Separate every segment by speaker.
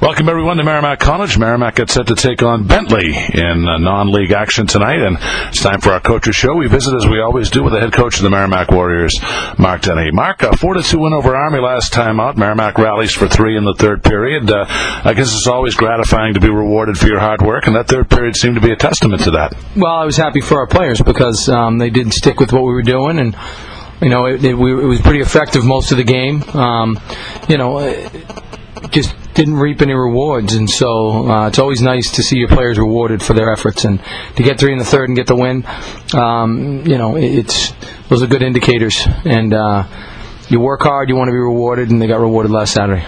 Speaker 1: Welcome everyone to Merrimack College. Merrimack gets set to take on Bentley in uh, non-league action tonight, and it's time for our coaches show. We visit as we always do with the head coach of the Merrimack Warriors, Mark Dennehy. Mark, a four to two win over Army last time out. Merrimack rallies for three in the third period. Uh, I guess it's always gratifying to be rewarded for your hard work, and that third period seemed to be a testament to that.
Speaker 2: Well, I was happy for our players because um, they didn't stick with what we were doing and. You know, it, it, we, it was pretty effective most of the game. Um, you know, just didn't reap any rewards, and so uh, it's always nice to see your players rewarded for their efforts, and to get three in the third and get the win. Um, you know, it's those are good indicators, and uh, you work hard, you want to be rewarded, and they got rewarded last Saturday.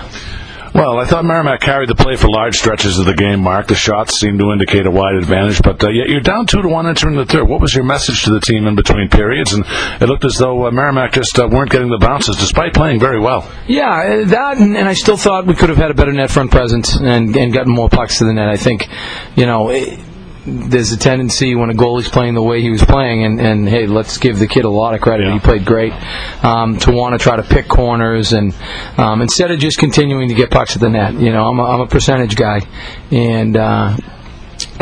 Speaker 1: Well, I thought Merrimack carried the play for large stretches of the game, Mark. The shots seemed to indicate a wide advantage, but uh, yet you're down two to one entering the third. What was your message to the team in between periods? And it looked as though uh, Merrimack just uh, weren't getting the bounces despite playing very well.
Speaker 2: Yeah, uh, that, and, and I still thought we could have had a better net front presence and, and gotten more pucks to the net. I think, you know. It, there's a tendency when a goalie's playing the way he was playing, and, and hey, let's give the kid a lot of credit.
Speaker 1: Yeah.
Speaker 2: He played great. Um, to want to try to pick corners and um, instead of just continuing to get pucks at the net. You know, I'm a, I'm a percentage guy, and. Uh,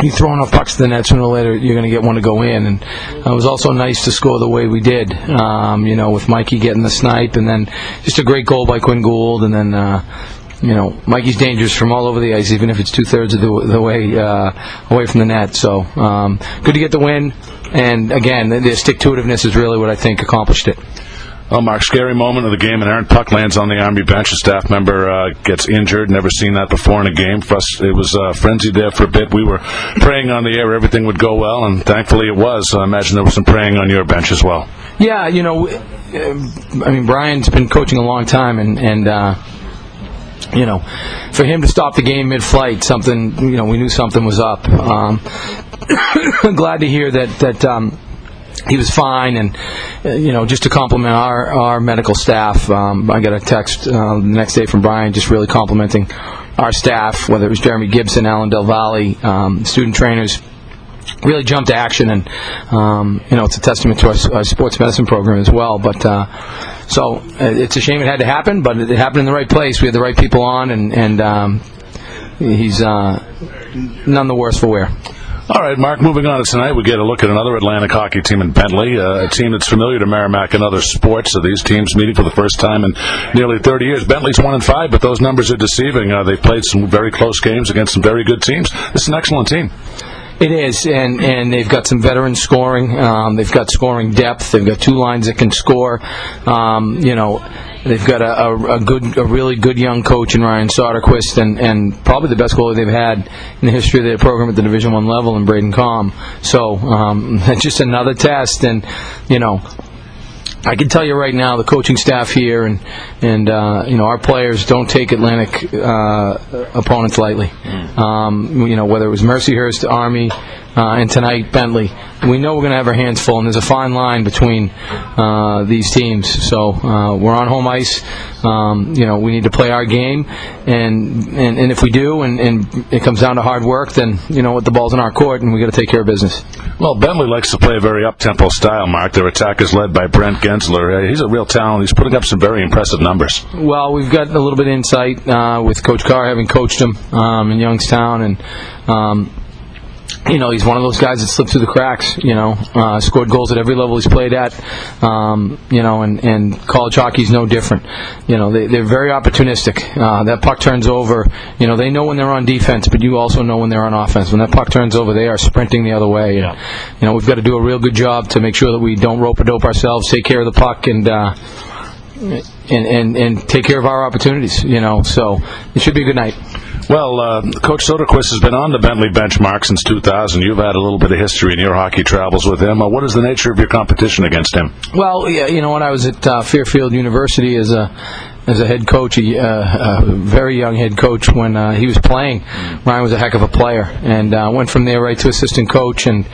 Speaker 2: you throw enough pucks to the net, sooner or later you're going to get one to go in. And it was also nice to score the way we did, um, you know, with Mikey getting the snipe, and then just a great goal by Quinn Gould, and then uh, you know, Mikey's dangerous from all over the ice, even if it's two thirds of the, the way uh, away from the net. So um, good to get the win, and again, the, the stick to itiveness is really what I think accomplished it.
Speaker 1: Well, Mark, scary moment of the game. An Aaron puck lands on the Army bench. A staff member uh, gets injured. Never seen that before in a game. For us, it was uh, frenzied there for a bit. We were praying on the air everything would go well, and thankfully it was. So I imagine there was some praying on your bench as well.
Speaker 2: Yeah, you know, uh, I mean, Brian's been coaching a long time, and and. Uh, you know, for him to stop the game mid-flight, something you know, we knew something was up. Um, glad to hear that that um, he was fine, and uh, you know, just to compliment our our medical staff, um, I got a text uh, the next day from Brian, just really complimenting our staff, whether it was Jeremy Gibson, Alan Del Valle, um, student trainers. Really jumped to action, and um, you know it's a testament to our, our sports medicine program as well. But uh, so uh, it's a shame it had to happen, but it happened in the right place. We had the right people on, and and um, he's uh, none the worse for wear.
Speaker 1: All right, Mark, moving on to tonight, we get a look at another Atlantic hockey team in Bentley, uh, a team that's familiar to Merrimack and other sports. So these teams meeting for the first time in nearly 30 years. Bentley's 1 and 5, but those numbers are deceiving. Uh, they've played some very close games against some very good teams. This is an excellent team.
Speaker 2: It is, and and they've got some veteran scoring. Um, they've got scoring depth. They've got two lines that can score. Um, you know, they've got a, a, a good, a really good young coach in Ryan Soderquist, and and probably the best goalie they've had in the history of their program at the Division One level in Branden Komm. So um, just another test, and you know, I can tell you right now, the coaching staff here and and uh, you know our players don't take Atlantic uh, opponents lightly. Um, you know whether it was Mercyhurst, Army, uh, and tonight Bentley. We know we're going to have our hands full, and there's a fine line between uh, these teams. So uh, we're on home ice. Um, you know we need to play our game, and and, and if we do, and, and it comes down to hard work, then you know what the ball's in our court, and we got to take care of business.
Speaker 1: Well, Bentley likes to play a very up-tempo style, Mark. Their attack is led by Brett Gensler. He's a real talent. He's putting up some very impressive numbers.
Speaker 2: Well, we've got a little bit of insight uh, with Coach Carr having coached him um, in Youngstown, and um, you know he's one of those guys that slipped through the cracks. You know, uh, scored goals at every level he's played at. Um, you know, and, and college hockey's no different. You know, they, they're very opportunistic. Uh, that puck turns over. You know, they know when they're on defense, but you also know when they're on offense. When that puck turns over, they are sprinting the other way. And, you know, we've got to do a real good job to make sure that we don't rope a dope ourselves, take care of the puck, and. Uh, and, and and take care of our opportunities, you know. So it should be a good night.
Speaker 1: Well, uh, Coach Soderquist has been on the Bentley benchmark since 2000. You've had a little bit of history in your hockey travels with him. Uh, what is the nature of your competition against him?
Speaker 2: Well, yeah, you know, when I was at uh, Fairfield University as a as a head coach, a, uh, a very young head coach, when uh, he was playing, Ryan was a heck of a player, and uh, went from there right to assistant coach, and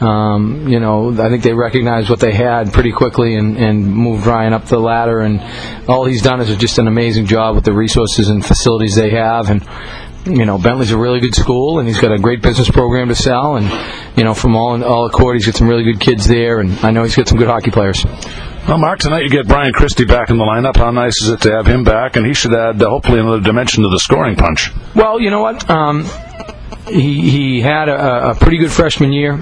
Speaker 2: um, you know, I think they recognized what they had pretty quickly, and, and moved Ryan up the ladder, and all he's done is just an amazing job with the resources and facilities they have, and you know, Bentley's a really good school, and he's got a great business program to sell, and you know, from all in all accord, he's got some really good kids there, and I know he's got some good hockey players.
Speaker 1: Well, Mark, tonight you get Brian Christie back in the lineup. How nice is it to have him back? And he should add, uh, hopefully, another dimension to the scoring punch.
Speaker 2: Well, you know what? Um, he he had a, a pretty good freshman year.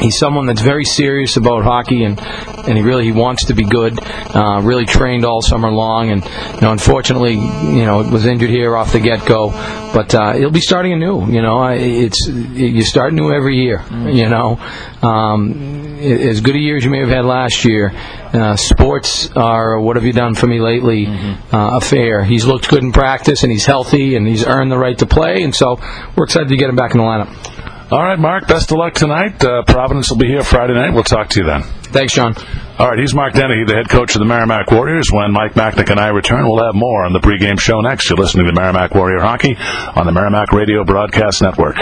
Speaker 2: He's someone that's very serious about hockey, and and he really he wants to be good. Uh, really trained all summer long, and you know, unfortunately, you know, was injured here off the get go. But uh, he'll be starting anew. You know, it's you start new every year. You know, um, as good a year as you may have had last year. Uh, sports are what have you done for me lately mm-hmm. uh, affair. He's looked good in practice, and he's healthy, and he's earned the right to play, and so we're excited to get him back in the lineup.
Speaker 1: All right, Mark. Best of luck tonight. Uh, Providence will be here Friday night. We'll talk to you then.
Speaker 2: Thanks, John.
Speaker 1: All right, he's Mark Dennehy, the head coach of the Merrimack Warriors. When Mike Macknick and I return, we'll have more on the pregame show next. You're listening to Merrimack Warrior Hockey on the Merrimack Radio Broadcast Network.